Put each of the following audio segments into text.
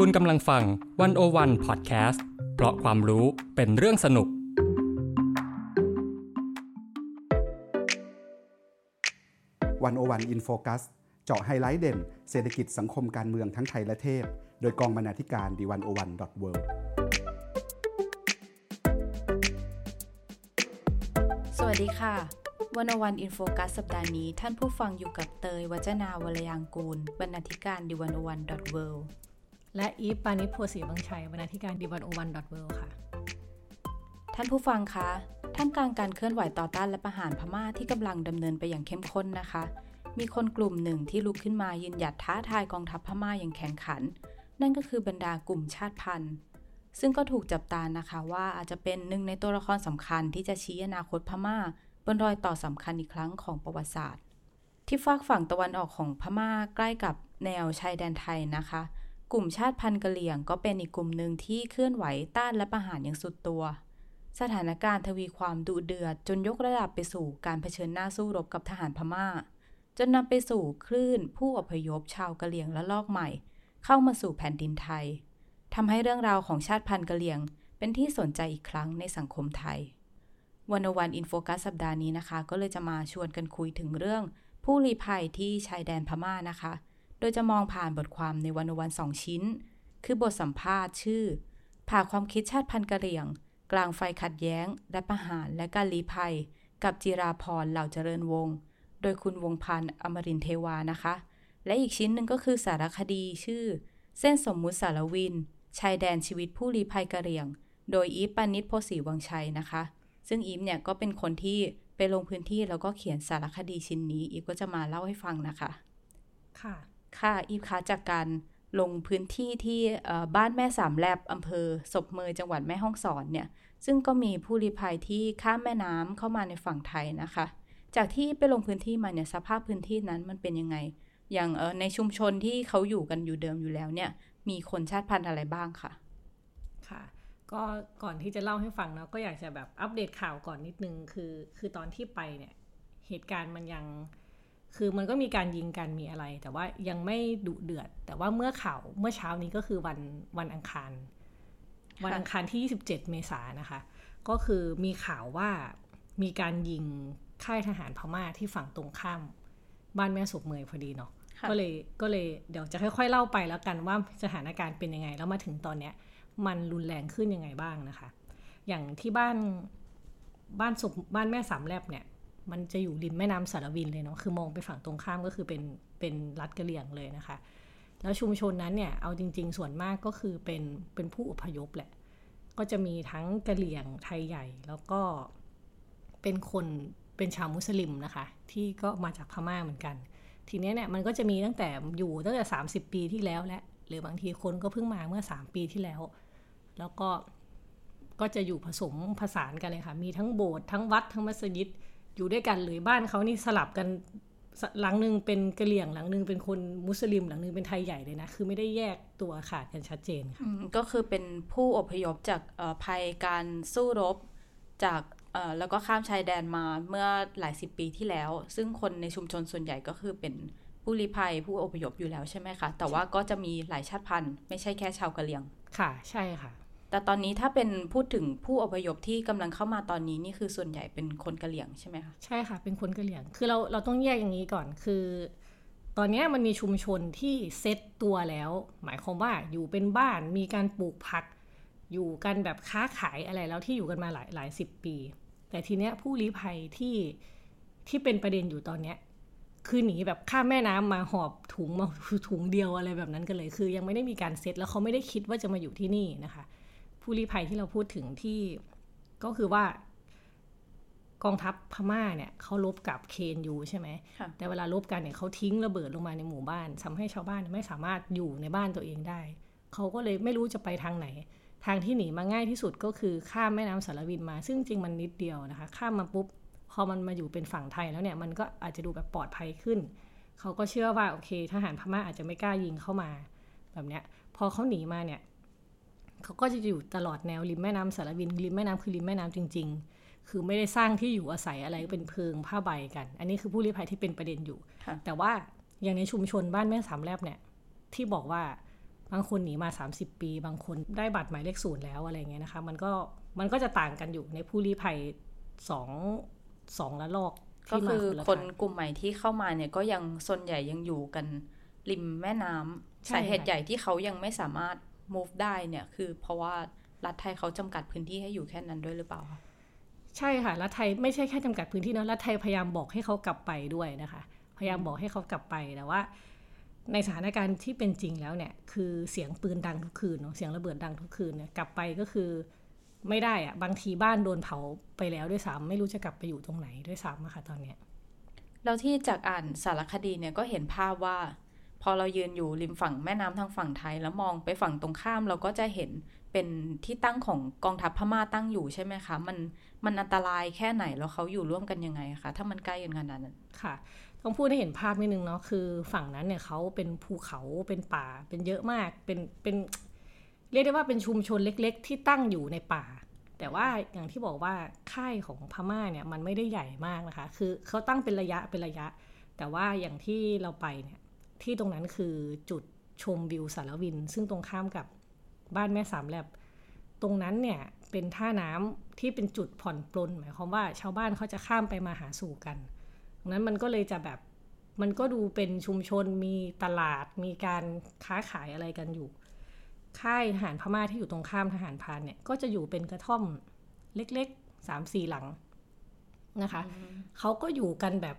คุณกำลังฟัง101 พอดแคสต์เพราะความรู้เป็นเรื่องสนุก 101 In Focus เจาะไฮไลท์เด่น เศรษฐกิจสังคมการเมืองทั้งไทยและเทศโดยกองบรรณาธิการ The101.worldสวัสดีค่ะ101 In Focus สัปดาห์นี้ ท่านผู้ฟังอยู่กับเตย วจนาวรรลยางกูร บรรณาธิการ The101.world และอีฟปานิพโพสีบังชัยบรรณาธิการดีวันโอวันดอทเวค่ะ ท่านผู้ฟังคะท่ามกลางการเคลื่อนไหวต่อต้านและประหารพม่าที่กำลังดำเนินไปอย่างเข้มข้นนะคะ มีคนกลุ่มหนึ่งที่ลุกขึ้นมายืนหยัดท้าทายกองทัพพม่าอย่างแข็งขัน นั่นก็คือบรรดากลุ่มชาติพันธุ์ ซึ่งก็ถูกจับตานะคะว่าอาจจะเป็นหนึ่งในตัวละครสำคัญที่จะชี้อนาคตพม่าบนรอยต่อสำคัญอีกครั้งของประวัติศาสตร์ ที่ฝากฝั่งตะวันออกของพม่าใกล้กับแนวชายแดนไทยนะคะ กลุ่มชาติพันธุ์กะเหรี่ยงก็เป็นอีกกลุ่มหนึ่งที่เคลื่อนไหวต้านและประหารอย่างสุดตัว สถานการณ์ทวีความดุเดือดจนยกระดับไปสู่การเผชิญหน้าสู้รบกับทหารพม่า จนนำไปสู่คลื่นผู้อพยพชาวกะเหรี่ยงและลอกใหม่ เข้ามาสู่แผ่นดินไทยทำให้เรื่องราวของชาติพันธุ์กะเหรี่ยง เป็นที่สนใจอีกครั้งในสังคมไทยวันวันอินโฟกัสสัปดาห์นี้นะคะ ก็เลยจะมาชวนกันคุยถึงเรื่องผู้ลี้ภัยที่ชายแดนพม่านะคะ ดยจะมองผ่านบทความในวันวันสองชิ้น คือบทสัมภาษณ์ชื่อ ผ่าความคิดชาติพันธุ์กะเหรี่ยง กลางไฟขัดแย้ง และประหารและการลีภัย กับจิราพรเหล่าเจริญวงศ์โดยคุณวงพันธ์อมรินเทวานะคะ และอีกชิ้นหนึ่งก็คือสารคดีชื่อ เส้นสมมุติสารวิน ชายแดนชีวิตผู้ลี้ภัยกะเหรี่ยง โดยอีปานิชโพสีวังชัยนะคะ ซึ่งอีฟเนี่ยก็เป็นคนที่ไปลงพื้นที่แล้วก็เขียนสารคดีชิ้นนี้ อีฟก็จะมาเล่าให้ฟังนะคะ ค่ะ ค่ะ อีฟคะจากการลงพื้นที่ที่บ้านแม่สามแลบอำเภอศพเมยจังหวัดแม่ฮ่องสอนเนี่ย ซึ่งก็มีผู้ลี้ภัยที่ข้ามแม่น้ำเข้ามาในฝั่งไทยนะคะ จากที่ไปลงพื้นที่มาเนี่ยสภาพพื้นที่นั้นมันเป็นยังไง อย่างในชุมชนที่เขาอยู่กันอยู่เดิมอยู่แล้วเนี่ย มีคนชาติพันธุ์อะไรบ้างคะค่ะก็ก่อนที่จะเล่าให้ฟังเนาะก็อยากจะแบบอัปเดตข่าวก่อนนิดนึงคือ คือตอนที่ไปเนี่ยเหตุการณ์มันยัง คือมันก็มีการยิงกันมีอะไร แต่ว่ายังไม่ดุเดือด แต่ว่าเมื่อข่าวเมื่อเช้านี้ก็คือวันวันอังคาร วันอังคารที่ 27 เมษายนนะคะ ก็คือมีข่าวว่ามีการยิงค่ายทหารพม่าที่ฝั่งตรงข้าม บ้านแม่สุกเมยพอดีเนาะก็เลยก็เลยเดี๋ยวจะค่อย ๆ เล่าไปแล้วกันว่าสถานการณ์เป็นยังไง แล้วมาถึงตอนเนี้ย มันรุนแรงขึ้นยังไงบ้างนะคะ อย่างที่บ้านบ้านศพบ้านแม่สามแลบเนี่ย มันจะอยู่ริมแม่น้ำสารวินเลยเนาะคือมองไปฝั่งตรงข้ามก็คือเป็นเป็นรัฐกะเหรี่ยงเลยนะคะ แล้วชุมชนนั้นเนี่ยเอาจริง ๆ ส่วนมากก็คือเป็นเป็นผู้อพยพแหละ ก็จะมีทั้งกะเหรี่ยงไทยใหญ่ แล้วก็เป็นคนเป็นชาวมุสลิมนะคะ ที่ก็มาจากพม่าเหมือนกัน ทีนี้เนี่ยมันก็จะมีตั้งแต่อยู่ตั้งแต่ 30 ปีที่แล้วและหรือบางทีคนก็เพิ่งมาเมื่อ 3 ปีที่แล้ว แล้วก็ก็จะอยู่ผสมผสานกันเลยค่ะ มีทั้งโบสถ์ทั้งวัดทั้งมัสยิด อยู่ด้วยกันเลยบ้านเขานี่สลับกันหลังหนึ่งเป็นกะเหลี่ยงหลังหนึ่งเป็นคนมุสลิมหลังหนึ่งเป็นไทยใหญ่เลยนะ คือไม่ได้แยกตัวขาดกันชัดเจนค่ะก็คือเป็นผู้อพยพจากภัยการสู้รบจากแล้วก็ข้ามชายแดนมาเมื่อหลายสิบปีที่แล้ว ซึ่งคนในชุมชนส่วนใหญ่ก็คือเป็นผู้ลี้ภัยผู้อพยพอยู่แล้วใช่ไหมคะ แต่ว่าก็จะมีหลายชาติพันธุ์ ไม่ใช่แค่ชาวกะเหรี่ยง ค่ะ ใช่ค่ะ แต่ตอนนี้ถ้าเป็นพูดถึงผู้อพยพที่กำลังเข้ามาตอนนี้นี่คือส่วนใหญ่เป็นคนกะเหลี่ยงใช่ไหมคะใช่ค่ะ เป็นคนกะเหลี่ยง คือเราเราต้องแยกอย่างนี้ก่อนคือ ตอนนี้มันมีชุมชนที่เซตตัวแล้ว หมายความว่าอยู่เป็นบ้านมีการปลูกผัก อยู่กันแบบค้าขายอะไรแล้วที่อยู่กันมาหลายหลายสิบปี แต่ทีเนี้ยผู้ลี้ภัยที่ที่เป็นประเด็นอยู่ตอนเนี้ยคือหนีแบบข้ามแม่น้ำมาหอบถุงมาถุงเดียวอะไรแบบนั้นกันเลย คือยังไม่ได้มีการเซตแล้วเขาไม่ได้คิดว่าจะมาอยู่ที่นี่นะคะ ผู้ลี้ภัยที่เราพูดถึงที่ก็คือว่ากองทัพพม่าเนี่ยเขาลบกับเคนยูใช่ไหม แต่เวลาลบกันเนี่ยเขาทิ้งระเบิดลงมาในหมู่บ้านทำให้ชาวบ้านไม่สามารถอยู่ในบ้านตัวเองได้ เขาก็เลยไม่รู้จะไปทางไหน ทางที่หนีมาง่ายที่สุดก็คือข้ามแม่น้ำสารวินมา ซึ่งจริงมันนิดเดียวนะคะ ข้ามมาปุ๊บพอมันมาอยู่เป็นฝั่งไทยแล้วเนี่ยมันก็อาจจะดูแบบปลอดภัยขึ้น เขาก็เชื่อว่าโอเคทหารพม่าอาจจะไม่กล้ายิงเข้ามาแบบเนี้ย พอเขาหนีมาเนี่ย เขาก็จะอยู่ตลอดแนวริมแม่น้ำสารวินริมแม่น้ำคือริมแม่น้ำจริง ๆ คือไม่ได้สร้างที่อยู่อาศัยอะไรเป็นเพิงผ้าใบกัน อันนี้คือผู้ลี้ภัยที่เป็นประเด็นอยู่ แต่ว่าอย่างในชุมชนบ้านแม่สามแลบเนี่ยที่บอกว่าบางคนหนีมา 30 ปี บางคนได้บัตรหมายเลขศูนย์แล้วอะไรเงี้ยนะคะ มันก็มันก็จะต่างกันอยู่ในผู้ลี้ภัยสองสองละลอกก็ที่มาคือละคนทางกลุ่มใหม่ที่เข้ามาเนี่ยก็ยังส่วนใหญ่ยังอยู่กันริมแม่น้ำใช่สาเหตุค่ะใหญ่ที่เขายังไม่สามารถ move ได้เนี่ยคือเพราะว่ารัฐไทยเขาจำกัดพื้นที่ให้อยู่แค่นั้นด้วยหรือเปล่าคะใช่ค่ะรัฐไทยไม่ใช่แค่จำกัดพื้นที่นะรัฐไทยพยายามบอกให้เขากลับไปด้วยนะคะ พยายามบอกให้เขากลับไปแต่ว่า ในสถานการณ์ที่เป็นจริงแล้วเนี่ย คือเสียงปืนดังทุกคืนเนาะเสียงระเบิดดังทุกคืนเนี่ยกลับไปก็คือไม่ได้อะบางทีบ้านโดนเผาไปแล้วด้วยซ้ำไม่รู้จะกลับไปอยู่ตรงไหนด้วยซ้ำอะค่ะตอนเนี้ยแล้วที่จากอ่านสารคดีเนี่ยก็เห็นภาพว่า พอเรายืนอยู่ริมฝั่งแม่น้ำทางฝั่งไทย แล้วมองไปฝั่งตรงข้ามเราก็จะเห็นเป็นที่ตั้งของกองทัพพม่าตั้งอยู่ใช่ไหมคะ มันมันอันตรายแค่ไหนแล้วเขาอยู่ร่วมกันยังไงคะถ้ามันใกล้กันขนาดนั้นค่ะต้องพูดให้เห็นภาพนิดนึงเนาะคือฝั่งนั้นเนี่ยเขาเป็นภูเขาเป็นป่าเป็นเยอะมากเป็นเป็นเรียกได้ว่าเป็นชุมชนเล็ก ๆ ที่ตั้งอยู่ในป่า แต่ว่าอย่างที่บอกว่าค่ายของพม่าเนี่ยมันไม่ได้ใหญ่มากนะคะ คือเขาตั้งเป็นระยะเป็นระยะ แต่ว่าอย่างที่เราไปเนี่ย ที่ตรงนั้นคือจุดชมวิวสารวิน ซึ่งตรงข้ามกับบ้านแม่สามแลบตรงนั้นเนี่ยเป็นท่าน้ำที่เป็นจุดผ่อนปลนหมายความว่าชาวบ้านเขาจะข้ามไปมาหาสู่กันตรงนั้นมันก็เลยจะแบบมันก็ดูเป็นชุมชนมีตลาดมีการค้าขายอะไรกันอยู่ ค่ายทหารพม่าที่อยู่ตรงข้ามทหารพรานเนี่ยก็จะอยู่เป็นกระท่อมเล็กๆสามสี่หลังนะคะ เขาก็อยู่กันแบบ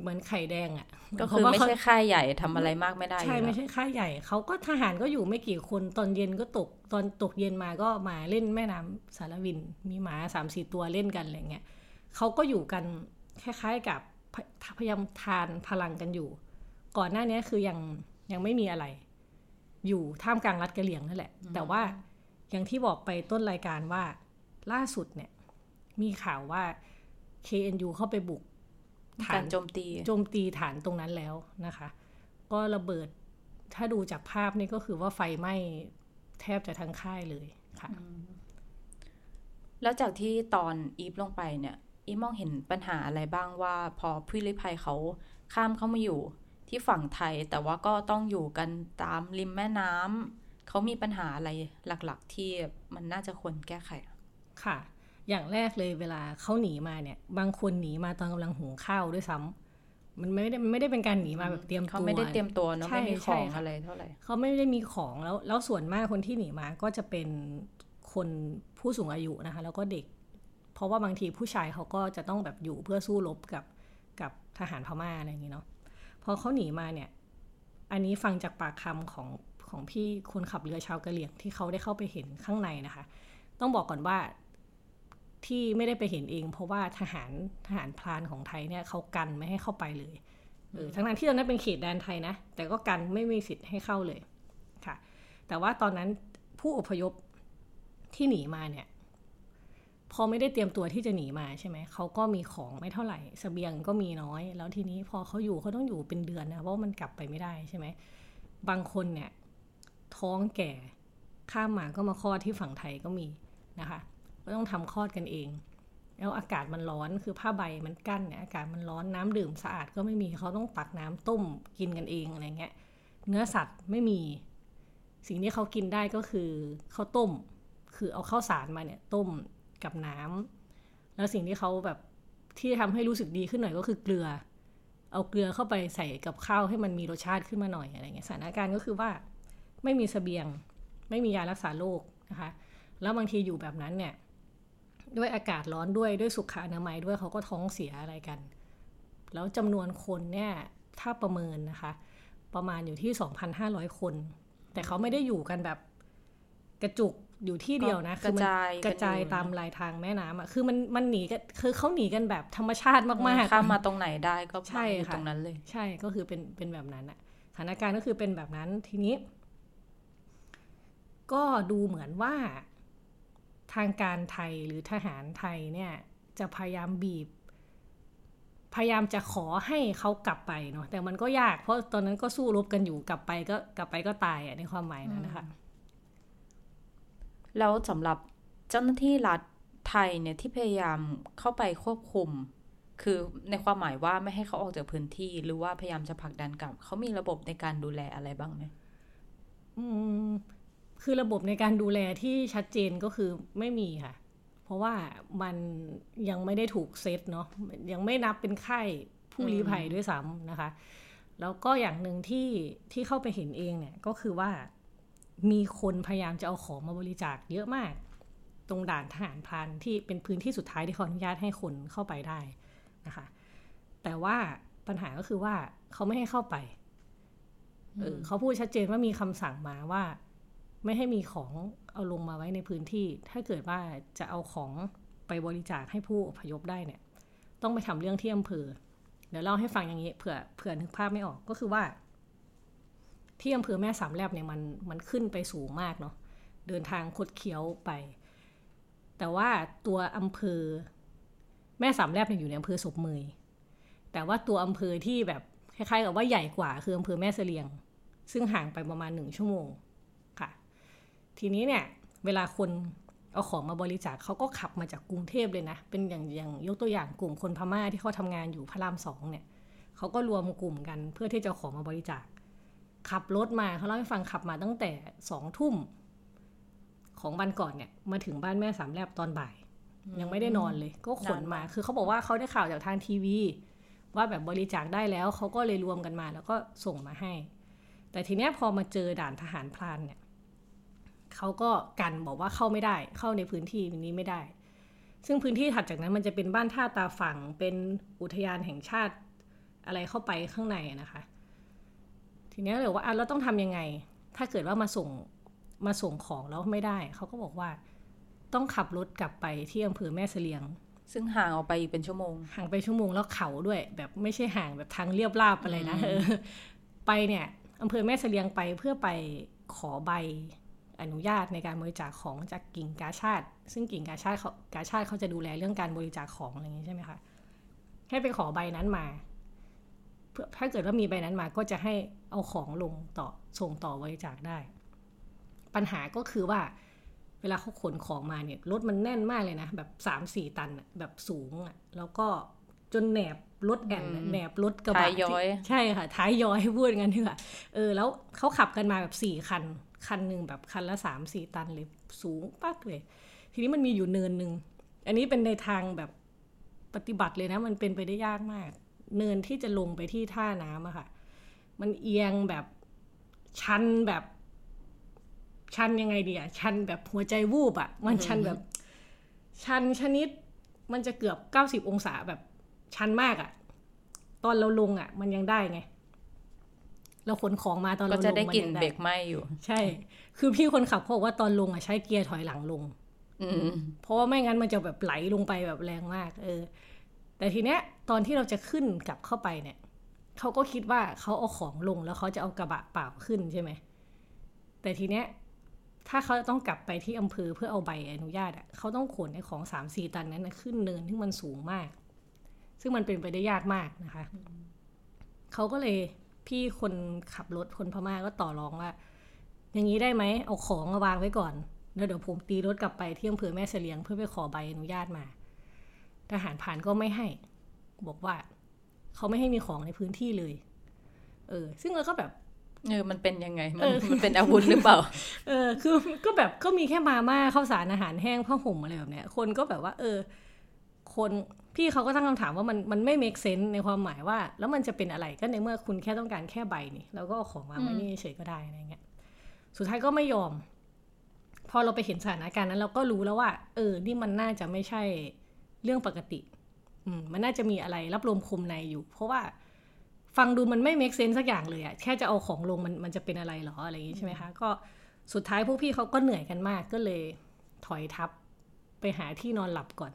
เหมือนไข่แดงอะ่ะ ก็คือหายไม่วาใช่ค่ายใหญ่ทำอะไรมากไม่ได้ใช่อยู่ไม่แล้วใช่ค่ายใหญ่เขาก็ทหารก็อยู่ไม่กี่คนตอนเย็นก็ตกตอนตกเย็นมาก็มาเล่นแม่น้ำสารวิน มีหมาสามสี่ตัวเล่นกันอะไรเงี้ยเขาก็อยู่กันคล้ายๆกับพพยายามทานพลังกันอยู่ ก่อนหน้านี้คือยังยังไม่มีอะไร อยู่ท่ามกลางรัฐกะเหรี่ยงนั่นแหละ แต่ว่าอย่างที่บอกไปต้นรายการว่าล่าสุดเนี่ย มีข่าวว่า KNU เข้าไปบุก ฐการโจมตีโจมตีฐานตรงนั้นแล้วนะคะ ก็ระเบิดถ้าดูจากภาพนี่ก็คือว่าไฟไหม้แทบจะทั้งค่ายเลยค่ะ แล้วจากที่ตอนอีฟลงไปเนี่ย อีฟมองเห็นปัญหาอะไรบ้างว่า พอผู้ลี้ภัยเขาข้ามเข้ามาอยู่ที่ฝั่งไทย แต่ว่าก็ต้องอยู่กันตามริมแม่น้ำเขามีปัญหาอะไรหลัก ๆ ที่มันน่าจะควรแก้ไขอะค่ะ อย่างแรกเลยเวลาเขาหนีมาเนี่ย บางคนหนีมาตอนกำลังหุงข้าวด้วยซ้ำมันไม่ได้มันไม่ได้เป็นการหนีมาแบบเตรียมตัวเขาไม่ได้เตรียมตัวเนอะใช่ไม่มีขใช่องค่ะอะไรเท่าไหร่เขาไม่ได้มีของแล้วแล้วส่วนมากคนที่หนีมาก็จะเป็นคนผู้สูงอายุนะคะ แล้วก็เด็ก เพราะว่าบางทีผู้ชายเขาก็จะต้องแบบอยู่เพื่อสู้รบกับกับทหารพม่าอะไรอย่างนี้เนาะพอเขาหนีมาเนี่ย อันนี้ฟังจากปากคำของของพี่คนขับเรือชาวกะเหรี่ยงที่เขาได้เข้าไปเห็นข้างในนะคะ ต้องบอกก่อนว่า ที่ไม่ได้ไปเห็นเอง เพราะว่าทหารทหารพรานของไทยเนี่ยเขากันไม่ให้เข้าไปเลยเออทั้งนั้นที่ตอนนั้นเป็นเขตแดนไทยนะ แต่ก็กันไม่มีสิทธิ์ให้เข้าเลยค่ะ แต่ว่าตอนนั้นผู้อพยพที่หนีมาเนี่ย พอไม่ได้เตรียมตัวที่จะหนีมาใช่ไหมเขาก็มีของไม่เท่าไหร่เสบียงก็มีน้อย แล้วทีนี้พอเขาอยู่เขาต้องอยู่เป็นเดือนนะเพราะว่ามันกลับไปไม่ได้ใช่ไหมบางคนเนี่ยท้องแก่ข้ามมาก็มาคลอดที่ฝั่งไทยก็มีนะคะ ก็ต้องทำคลอดกันเอง แล้วอากาศมันร้อนคือผ้าใบมันกั้นเนี่ยอากาศมันร้อนน้ำดื่มสะอาดก็ไม่มีเขาต้องตักน้ำต้มกินกันเองอะไรเงี้ยเนื้อสัตว์ไม่มี สิ่งที่เขากินได้ก็คือข้าวต้ม คือเอาข้าวสารมาเนี่ยต้มกับน้ำแล้วสิ่งที่เขาแบบที่ทำให้รู้สึกดีขึ้นหน่อยก็คือเกลือ เอาเกลือเข้าไปใส่กับข้าวให้มันมีรสชาติขึ้นมาหน่อยอะไรเงี้ยสถานการณ์ก็คือว่าไม่มีเสบียง ไม่มียารักษาโรคนะคะ แล้วบางทีอยู่แบบนั้นเนี่ย ด้วยอากาศร้อนด้วยด้วยสุขอนามัยด้วยเขาก็ท้องเสียอะไรกัน แล้วจำนวนคนเนี่ยถ้าประเมินนะคะ ประมาณอยู่ที่ 2,500 คน แต่เขาไม่ได้อยู่กันแบบกระจุกอยู่ที่เดียวนะกระจายกระจายกันอยู่ตามลายทางแม่น้ำอะคือมันมันหนีกันคือเขาหนีกันแบบธรรมชาติมากๆข้ามมาตรงไหนได้ก็ใช่มาอยู่ค่ะตรงนั้นเลย ใช่ก็คือเป็นเป็นแบบนั้นอะสถานการณ์ก็คือเป็นแบบนั้นทีนี้ ก็ดูเหมือนว่า ทางการไทยหรือทหารไทยเนี่ยจะพยายามบีบ พยายามจะขอให้เขากลับไปเนาะแต่มันก็ยากเพราะตอนนั้นก็สู้รบกันอยู่กลับไปก็กลับไปก็ตายอะในความหมายนั้นนะคะ แล้วสำหรับเจ้าหน้าที่รัฐไทยเนี่ยที่พยายามเข้าไปควบคุม คือในความหมายว่าไม่ให้เขาออกจากพื้นที่ หรือว่าพยายามจะผลักดันกลับเขามีระบบในการดูแลอะไรบ้างไหมอืม คือระบบในการดูแลที่ชัดเจนก็คือไม่มีค่ะ เพราะว่ามันยังไม่ได้ถูกเซตเนาะยังไม่นับเป็นไข้ผู้ลี้ภัยด้วยซ้ำนะคะ แล้วก็อย่างหนึ่งที่ที่เข้าไปเห็นเองเนี่ยก็คือว่ามีคนพยายามจะเอาของมาบริจาคเยอะมาก ตรงด่านทหารพรานที่เป็นพื้นที่สุดท้ายที่เขาอนุญาตให้คนเข้าไปได้นะคะ แต่ว่าปัญหาก็คือว่าเขาไม่ให้เข้าไปเออเขาพูดชัดเจนว่ามีคำสั่งมาว่า ไม่ให้มีของเอาลงมาไว้ในพื้นที่ ถ้าเกิดว่าจะเอาของไปบริจาคให้ผู้อพยพได้เนี่ย ต้องไปทำเรื่องที่อำเภอ เดี๋ยวเล่าให้ฟังอย่างนี้เผื่อเผื่อนึกภาพไม่ออกก็คือว่า ที่อำเภอแม่สามแลบเนี่ยมันมันขึ้นไปสูงมากเนาะเดินทางคดเคี้ยวไป แต่ว่าตัวอำเภอแม่สามแลบเนี่ยอยู่ในอำเภอศพเมยแต่ว่าตัวอำเภอที่แบบคล้ายๆกับว่าใหญ่กว่าคืออำเภอแม่เสลียง ซึ่งห่างไปประมาณหนึ่งชั่วโมง ทีนี้เนี่ยเวลาคนเอาของมาบริจาคเขาก็ขับมาจากกรุงเทพเลยนะ เป็นอย่างอย่างยกตัวอย่างกลุ่มคนพม่าที่เขาทำงานอยู่พระรามสองเนี่ยเขาก็รวมกลุ่มกันเพื่อที่จะเอาของมาบริจาค ขับรถมาเขาเล่าให้ฟังขับมาตั้งแต่สองทุ่มของวันก่อนเนี่ยมาถึงบ้านแม่สามแลบตอนบ่าย ยังไม่ได้นอนเลย ก็ขนมาคือเขาบอกว่าเขาได้ข่าวจากทางทีวี ว่าแบบบริจาคได้แล้วเขาก็เลยรวมกันมา แล้วก็ส่งมาให้ แต่ทีเนี้ยพอมาเจอด่านทหารพรานเนี่ย เขาก็กันบอกว่าเข้าไม่ได้ เข้าในพื้นที่นี้ไม่ได้ ซึ่งพื้นที่ถัดจากนั้นมันจะเป็นบ้านท่าตาฝั่งเป็นอุทยานแห่งชาติอะไรเข้าไปข้างในนะคะ ทีนี้เลยว่าอะเราต้องทำยังไง ถ้าเกิดว่ามาส่งมาส่งของแล้วไม่ได้ เขาก็บอกว่าต้องขับรถกลับไปที่อำเภอแม่เสลียง ซึ่งห่างออกไปอีกเป็นชั่วโมง ห่างไปชั่วโมงแล้วเขาด้วย แบบไม่ใช่ห่างแบบทางเรียบราบอะไรนะเออไปเนี่ยอำเภอแม่เสลียงไปเพื่อไปขอใบ อนุญาตในการบริจาคของจากกิ่งกาชาติ ซึ่งกิ่งกาชาติเขากาชาติเขาจะดูแลเรื่องการบริจาคของอะไรอย่างนี้ใช่ไหมคะให้ไปขอใบนั้นมาเพื่อถ้าเกิดว่ามีใบนั้นมาก็จะให้เอาของลงต่อส่งต่อบริจาคได้ ปัญหาก็คือว่าเวลาเขาขนของมาเนี่ยรถมันแน่นมากเลยนะ แบบสามสี่ตันแบบสูงอะแล้วก็ จนแหนบรถแอนอะแหนบรถกระบะท้ายย้อยที่ใช่ค่ะ ท้ายย้อยพูดงั้นเถอะเออแล้วเขาขับกันมาแบบสี่คัน คันหนึ่งแบบคันละสามสี่ตันเลยสูงปักเลย ทีนี้มันมีอยู่เนินหนึ่งอันนี้เป็นในทางแบบปฏิบัติเลยนะ มันเป็นไปได้ยากมาก เนินที่จะลงไปที่ท่าน้ำอะค่ะ มันเอียงแบบชันแบบชันยังไงดีอะชันแบบหัวใจวูบอะมันชันแบบ ชันชนิดมันจะเกือบเก้าสิบองศาแบบ ชันมากอะตอนเราลงอะมันยังได้ไง เราขนของมาตอนก็เราลงจะได้มักลิ่นยังเบรกไหมอยู่ ใช่ คือพี่คนขับเขาบอกว่าตอนลงอะใช้เกียร์ถอยหลังลง อืมเพราะว่าไม่งั้นมันจะแบบไหลลงไปแบบแรงมาก เออ แต่ทีเนี้ย ตอนที่เราจะขึ้นกลับเข้าไปเนี่ยเขาก็คิดว่าเขาเอาของลงแล้วเขาจะเอากระบะเปล่าขึ้นใช่ไหมแต่ทีเนี้ยถ้าเขาต้องกลับไปที่อำเภอเพื่อเอาใบอนุญาตอะเขาต้องขนไอ้ของสามสี่ตันนั้นนะขึ้นเนินที่มันสูงมาก ซึ่งมันเป็นไปได้ยากมากนะคะ เขาก็เลยพี่คนขับรถคนพม่าก็ต่อรองว่า อย่างนี้ได้ไหมเอาของมาวางไว้ก่อนแล้วเดี๋ยวผมตีรถกลับไปที่อำเภอแม่เสลียงเพื่อไปขอใบอนุญาตมา ทหารผ่านก็ไม่ให้ บอกว่า เขาไม่ให้มีของในพื้นที่เลย เออ ซึ่งเราก็แบบ เออ มันเป็นยังไง มันเออมันเป็นอาวุธหรือเปล่า เออ คือก็แบบก็มีแค่มาม่าข้าวสารอาหารแห้งผ้าห่มอะไรแบบเนี้ย คนก็แบบว่า เออ คน พี่เขาก็ตั้งคำถามว่ามันมันไม่ make sense ในความหมายว่า แล้วมันจะเป็นอะไรก็ในเมื่อคุณแค่ต้องการแค่ใบนี่ แล้วก็เอาของวางไว้นี่เฉยๆก็ได้อะไรเงี้ยสุดท้ายก็ไม่ยอม พอเราไปเห็นสถานการณ์นั้น เราก็รู้แล้วว่า เออ นี่มันน่าจะไม่ใช่เรื่องปกติอืมมันน่าจะมีอะไรรับลมคมในอยู่ เพราะว่าฟังดูมันไม่ make sense สักอย่างเลยอะแค่จะเอาของลงมันมันจะเป็นอะไรหรออะไรอย่างงี้ใช่ไหมคะก็สุดท้ายพวกพี่เขาก็เหนื่อยกันมากก็เลยถอยทับไปหาที่นอนหลับก่อน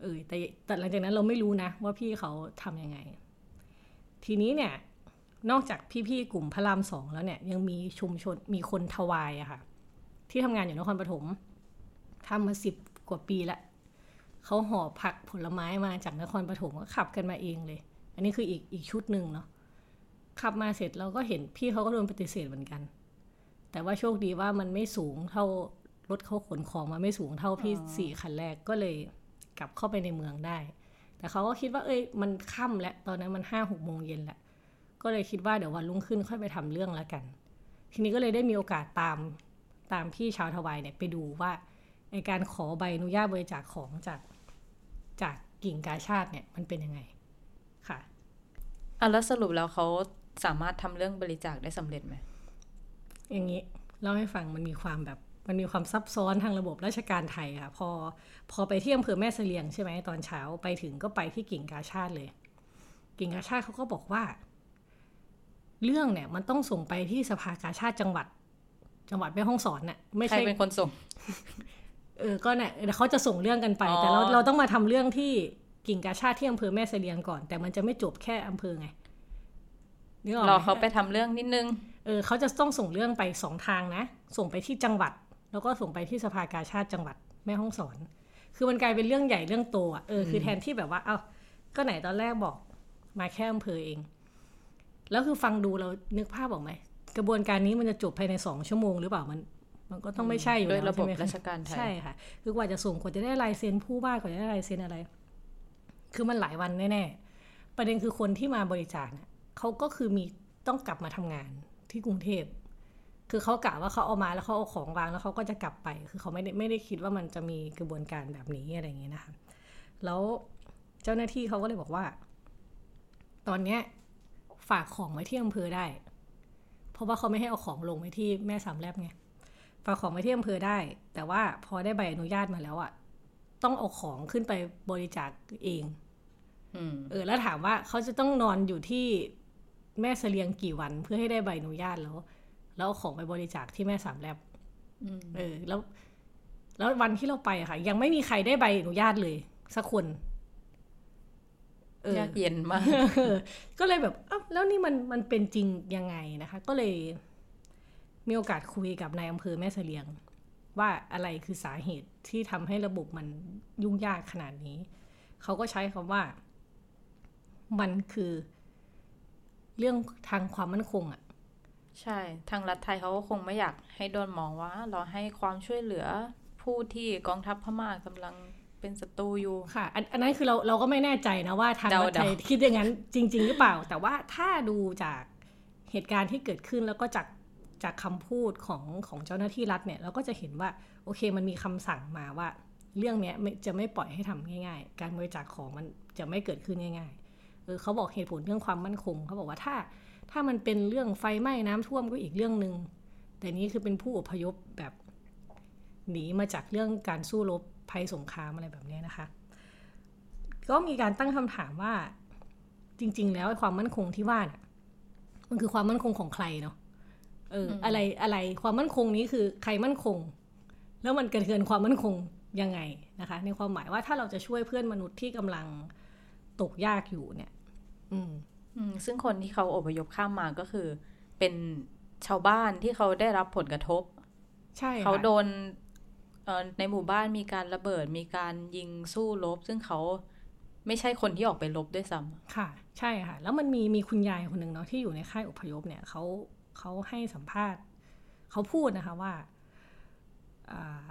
เออแต่แต่หลังจากนั้นเราไม่รู้นะ ว่าพี่เขาทำยังไง ทีนี้เนี่ยนอกจากพี่ๆกลุ่มพระรามสองแล้วเนี่ย ยังมีชุมชนมีคนทวายอะค่ะ ที่ทำงานอยู่นครปฐมทำมาสิบกว่าปีละเขาห่อผักผลไม้มาจากนครปฐมก็ขับกันมาเองเลย อันนี้คืออีกอีกชุดหนึ่งเนาะขับมาเสร็จเราก็เห็นพี่เขาก็โดนปฏิเสธเหมือนกัน แต่ว่าโชคดีว่ามันไม่สูงเท่ารถเขาขนของมาไม่สูงเท่าพี่สี่คันแรกก็เลย กลับเข้าไปในเมืองได้ แต่เขาก็คิดว่าเอ้ยมันค่ำแล้วตอนนั้นมันห้าหกโมงเย็นแหละก็เลยคิดว่าเดี๋ยววันรุ่งขึ้นค่อยไปทำเรื่องแล้วกัน ทีนี้ก็เลยได้มีโอกาสตามตามพี่ชาวทวายเนี่ยไปดูว่าในการขอใบอนุญาตบริจาคของจากจากกิ่งกาชาติเนี่ยมันเป็นยังไงค่ะอะแล้วสรุปแล้วเขาสามารถทำเรื่องบริจาคได้สำเร็จไหมอย่างนี้เล่าให้ฟังมันมีความแบบ มันมีความซับซ้อนทางระบบราชการไทยค่ะ พอพอไปที่อำเภอแม่เสลียงใช่ไหมตอนเช้าไปถึงก็ไปที่กิ่งกาชาติเลย กิ่งกาชาติเขาก็บอกว่า เรื่องเนี่ยมันต้องส่งไปที่สภากาชาติจังหวัด จังหวัดแม่ฮ่องสอนน่ะไม่ใครใช่เป็นคนส่ง เออก็เนี่ยเดี๋ยวเขาจะส่งเรื่องกันไปอ๋อแต่เราเราต้องมาทำเรื่องที่กิ่งกาชาติที่อำเภอแม่เสลียงก่อน แต่มันจะไม่จบแค่อำเภอไงนึกออกรอไหมเขาไปทำเรื่องนิดนึง เออเขาจะต้องส่งเรื่องไปสองทางนะ ส่งไปที่จังหวัด แล้วก็ส่งไปที่สภากาชาติจังหวัดแม่ฮ่องสอน คือมันกลายเป็นเรื่องใหญ่เรื่องโตอะเออคือแทนที่แบบว่า เอ้าก็ไหนตอนแรกบอกมาแค่อำเภอเอง แล้วคือฟังดูเรานึกภาพออกไหมกระบวนการนี้มันจะจบภายในสองชั่วโมงหรือเปล่ามัน มันก็ต้องไม่ใช่อยู่ด้วยแล้วระบบใช่ไหมคราชการไทยใช่ค่ะ คือกว่าจะส่งกว่าจะได้ลายเซ็นผู้ว่ากว่าจะได้ลายเซ็นอะไร คือมันหลายวันแน่ๆประเด็นคือคนที่มาบริจาคเนี่ยเขาก็คือมีต้องกลับมาทำงานที่กรุงเทพ คือเขากะว่าเขาเอามาแล้วเขาเอาของวางแล้วเขาก็จะกลับไป คือเขาไม่ได้ไม่ได้คิดว่ามันจะมีกระบวนการแบบนี้อะไรอย่างเงี้ยนะคะ แล้วเจ้าหน้าที่เขาก็เลยบอกว่า ตอนเนี้ยฝากของไว้ที่อำเภอได้ เพราะว่าเขาไม่ให้เอาของลงไว้ที่แม่สามแลบไง ฝากของไว้ที่อำเภอได้ แต่ว่าพอได้ใบอนุญาตมาแล้วอะต้องเอาของขึ้นไปบริจาคเองอืมเออ แล้วถามว่าเขาจะต้องนอนอยู่ที่แม่เสลียงกี่วันเพื่อให้ได้ใบอนุญาตแล้ว แล้วเอาของไปบริจาคที่แม่สามแลบอืมเออ แล้ว แล้ววันที่เราไปอะค่ะ ยังไม่มีใครได้ใบอนุญาตเลย สักคนเออยากเย็นมากเออก็เลยแบบอ้าวแล้วนี่มันมันเป็นจริงยังไงนะคะ ก็เลยมีโอกาสคุยกับนายอำเภอแม่เสลียง ว่าอะไรคือสาเหตุที่ทำให้ระบบมันยุ่งยากขนาดนี้ เขาก็ใช้คำว่า มันคือ เรื่องทางความมั่นคงอะ ใช่ ทางรัฐไทยเขาก็คงไม่อยากให้โดนมองว่า เราให้ความช่วยเหลือผู้ที่กองทัพพม่ากำลังเป็นศัตรูอยู่ค่ะอันอันนั้นคือเราเราก็ไม่แน่ใจนะว่าทางเดารัฐไทยเดาคิดอย่างนั้นจริง ๆ หรือเปล่า แต่ว่าถ้าดูจากเหตุการณ์ที่เกิดขึ้นแล้วก็จากจากคำพูดของของเจ้าหน้าที่รัฐเนี่ยเราก็จะเห็นว่าโอเคมันมีคำสั่งมาว่า เรื่องเนี้ยไม่จะไม่ปล่อยให้ทำง่าย ๆ การบริจาคของมันจะไม่เกิดขึ้นง่าย ๆ เออเขาบอกเหตุผลเรื่องความมั่นคงเขาบอกว่าถ้า ถ้ามันเป็นเรื่องไฟไหม้น้ำท่วมก็อีกเรื่องหนึ่งแต่นี้คือเป็นผู้อพยพแบบหนีมาจากเรื่องการสู้รบภัยสงครามอะไรแบบเนี้ยนะคะ ก็มีการตั้งคำถามว่าจริง ๆ แล้วไอ้ความมั่นคงที่ว่าน่ะ มันคือความมั่นคงของใครเนาะเอออ อะไรอะไรความมั่นคงนี้คือใครมั่นคง แล้วมันกระเทือนความมั่นคงยังไงนะคะ ในความหมายว่าถ้าเราจะช่วยเพื่อนมนุษย์ที่กำลัง ตกยากอยู่เนี่ยอืมอืมซึ่งคนที่เขาอพยพข้ามมาก็คือ เป็นชาวบ้านที่เขาได้รับผลกระทบ ใช่ค่ะเขาโดนเอ่อในหมู่บ้านมีการระเบิดมีการยิงสู้รบซึ่งเขาไม่ใช่คนที่ออกไปรบด้วยซ้ำค่ะ ใช่ค่ะ แล้วมันมีมีคุณยายคนหนึ่งเนาะที่อยู่ในค่ายอพยพเนี่ยเขาเขาให้สัมภาษณ์เขาพูดนะคะว่าอ่า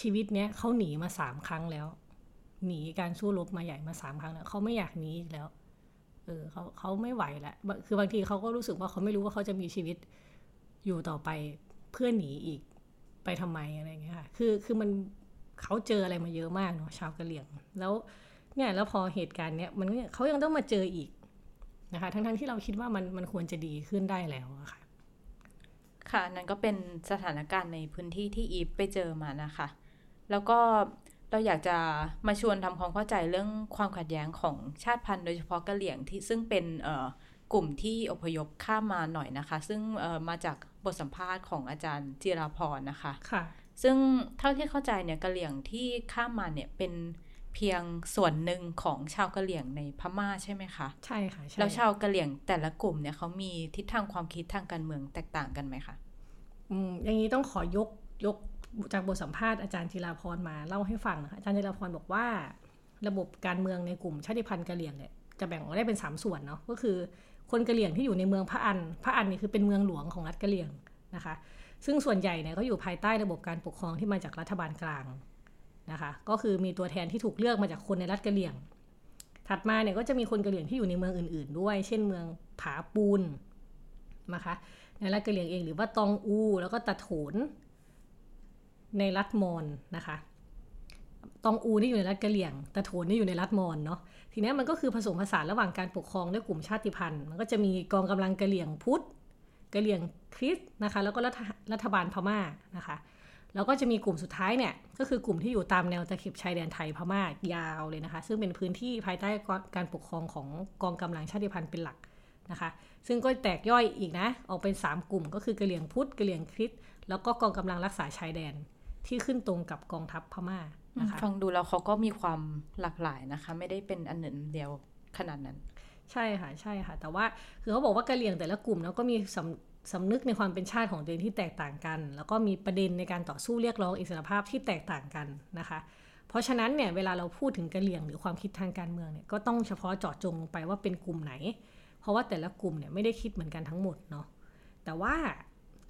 ชีวิตเนี้ยเขาหนีมาสามครั้งแล้ว หนีการสู้รบมาใหญ่มาสามครั้งแล้วเขาไม่อยากหนีอีกแล้ว เออเขาเขาไม่ไหวแล้วคือบางทีเขาก็รู้สึกว่าเขาไม่รู้ว่าเขาจะมีชีวิตอยู่ต่อไปเพื่อหนีอีกไปทำไมอะไรอย่างเงี้ยค่ะ คือคือมันเขาเจออะไรมาเยอะมากเนาะชาวกะเหรี่ยง แล้วเนี่ยแล้วพอเหตุการณ์เนี้ยมันเขายังต้องมาเจออีกนะคะ ทั้งๆที่เราคิดว่ามันมันควรจะดีขึ้นได้แล้วอะค่ะ ค่ะนั่นก็เป็นสถานการณ์ในพื้นที่ที่อีฟไปเจอมานะคะ แล้วก็ เราอยากจะมาชวนทำความเข้าใจเรื่องความขัดแย้งของชาติพันธุ์โดยเฉพาะกะเหรี่ยงที่ซึ่งเป็นเอ่อกลุ่มที่อพยพข้ามมาหน่อยนะคะ ซึ่งเอ่อมาจากบทสัมภาษณ์ของอาจารย์จิราพรนะคะค่ะ ซึ่งเท่าที่เข้าใจเนี่ยกะเหรี่ยงที่ข้ามมาเนี่ยเป็นเพียงส่วนหนึ่งของชาวกะเหรี่ยงในพม่าใช่ไหมคะ ใช่ค่ะใช่แล้วชาวกะเหรี่ยงแต่ละกลุ่มเนี่ยเขามีทิศทางความคิดทางการเมืองแตกต่างกันไหมคะอืมอย่างนี้ต้องขอยกยก จากบทสัมภาษณ์อาจารย์จิราพรมาเล่าให้ฟังนะคะอาจารย์จิราพรบอกว่า ระบบการเมืองในกลุ่มชาติพันธุ์กะเหรี่ยงเนี่ยจะแบ่งออกได้เป็นสามส่วนเนาะก็คือคนกะเหรี่ยงที่อยู่ในเมืองพระอันพระอันนี่คือเป็นเมืองหลวงของรัฐกะเหรี่ยงนะคะ ซึ่งส่วนใหญ่เนี่ยก็อยู่ภายใต้ระบบการปกครองที่มาจากรัฐบาลกลางนะคะ ก็คือมีตัวแทนที่ถูกเลือกมาจากคนในรัฐกะเหรี่ยง ถัดมาเนี่ยก็จะมีคนกะเหรี่ยงที่อยู่ในเมืองอื่น ๆ ด้วย เช่นเมืองผาปูนนะคะในในรัฐกะเหรี่ยงเองหรือว่าตองอู แล้วก็ตะโถน ในรัฐมอญนะคะ ตองอูนี่อยู่ในรัฐกะเหรี่ยง แตะโถนนี่อยู่ในรัฐมอญเนาะ ทีนี้มันก็คือผสมผสานระหว่างการปกครองด้วยกลุ่มชาติพันธุ์ มันก็จะมีกองกำลังกะเหรี่ยงพุทธกะเหรี่ยงคริสต์นะคะ แล้วก็รัฐรัฐบาลพม่านะคะ แล้วก็จะมีกลุ่มสุดท้ายเนี่ย ก็คือกลุ่มที่อยู่ตามแนวตะเข็บชายแดนไทยพม่ายาวเลยนะคะ ซึ่งเป็นพื้นที่ภายใต้การปกครองของกองกำลังชาติพันธุ์เป็นหลักนะคะซึ่งก็แตกย่อยอีกนะ ออกเป็น 3 กลุ่มก็คือกะเหรี่ยงพุทธกะเหรี่ยงคริสต์แล้วก็กองกำลังรักษาชายแดน ที่ขึ้นตรงกับกองทัพพม่านะคะฟังดูแล้วเขาก็มีความหลากหลายนะคะ ไม่ได้เป็นอันหนึ่งเดียวขนาดนั้น ใช่ค่ะใช่ค่ะ แต่ว่าคือเขาบอกว่ากะเหรี่ยงแต่ละกลุ่มแล้วก็มีสำสำนึกในความเป็นชาติของตัวเองที่แตกต่างกัน แล้วก็มีประเด็นในการต่อสู้เรียกร้องอิสรภาพที่แตกต่างกันนะคะเพราะฉะนั้นเนี่ยเวลาเราพูดถึงกะเหรี่ยงหรือความคิดทางการเมืองเนี่ยก็ต้องเฉพาะเจาะจงลงไปว่าเป็นกลุ่มไหน เพราะว่าแต่ละกลุ่มเนี่ยไม่ได้คิดเหมือนกันทั้งหมดเนาะแต่ว่า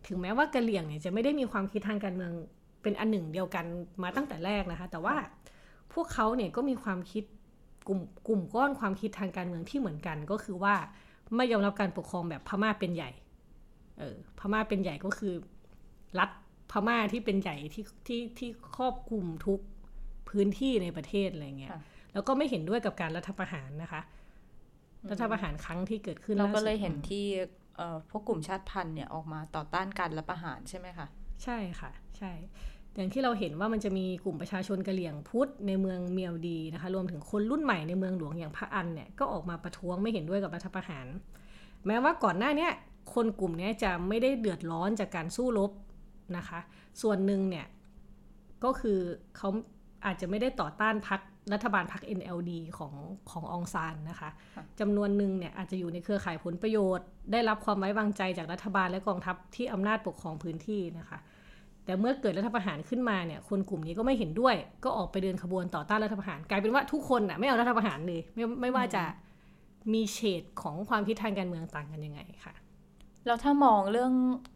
ถึงแม้ว่ากะเหรี่ยงเนี่ยจะไม่ได้มีความคิดทางการเมือง เป็นอันหนึ่งเดียวกันมาตั้งแต่แรกนะคะ แต่ว่าพวกเขาเนี่ยก็มีความคิดกลุ่มกลุ่มก้อนความคิดทางการเมืองที่เหมือนกัน ก็คือว่าไม่ยอมรับการปกครองแบบพม่าเป็นใหญ่ เออพม่าเป็นใหญ่ก็คือ รัฐพม่าที่เป็นใหญ่ที่ที่ที่ครอบคลุมทุกพื้นที่ในประเทศอะไรเงี้ย แล้วก็ไม่เห็นด้วยกับการรัฐประหารนะคะ รัฐประหารครั้งที่เกิดขึ้นเราก็เลยเห็นที่พวกกลุ่มชาติพันธุ์เนี่ยออกมาต่อต้านการรัฐประหารใช่ไหมคะ ใช่ค่ะ ใช่ อย่างที่เราเห็นว่ามันจะมีกลุ่มประชาชนกะเหรี่ยงพุทธในเมืองเมียวดีนะคะ รวมถึงคนรุ่นใหม่ในเมืองหลวงอย่างพระอันเนี่ยก็ออกมาประท้วงไม่เห็นด้วยกับรัฐประหาร แม้ว่าก่อนหน้านี้คนกลุ่มนี้จะไม่ได้เดือดร้อนจากการสู้รบนะคะ ส่วนหนึ่งเนี่ยก็คือเขาอาจจะไม่ได้ต่อต้านพักรัฐบาลพัก NLD ของขององซานนะคะจำนวนหนึ่งเนี่ยอาจจะอยู่ในเครือข่ายผลประโยชน์ ได้รับความไว้วางใจจากรัฐบาลและกองทัพที่อำนาจปกครองพื้นที่นะคะ แต่เมื่อเกิดรัฐประหารขึ้นมาเนี่ยคนกลุ่มนี้ก็ไม่เห็นด้วย ก็ออกไปเดินขบวนต่อต้านรัฐประหาร กลายเป็นว่าทุกคนน่ะไม่เอารัฐประหารเลยไม่ไม่ว่าจะมีเฉดของความคิดทางการเมืองต่างกันยังไงค่ะแล้วถ้ามองเรื่อง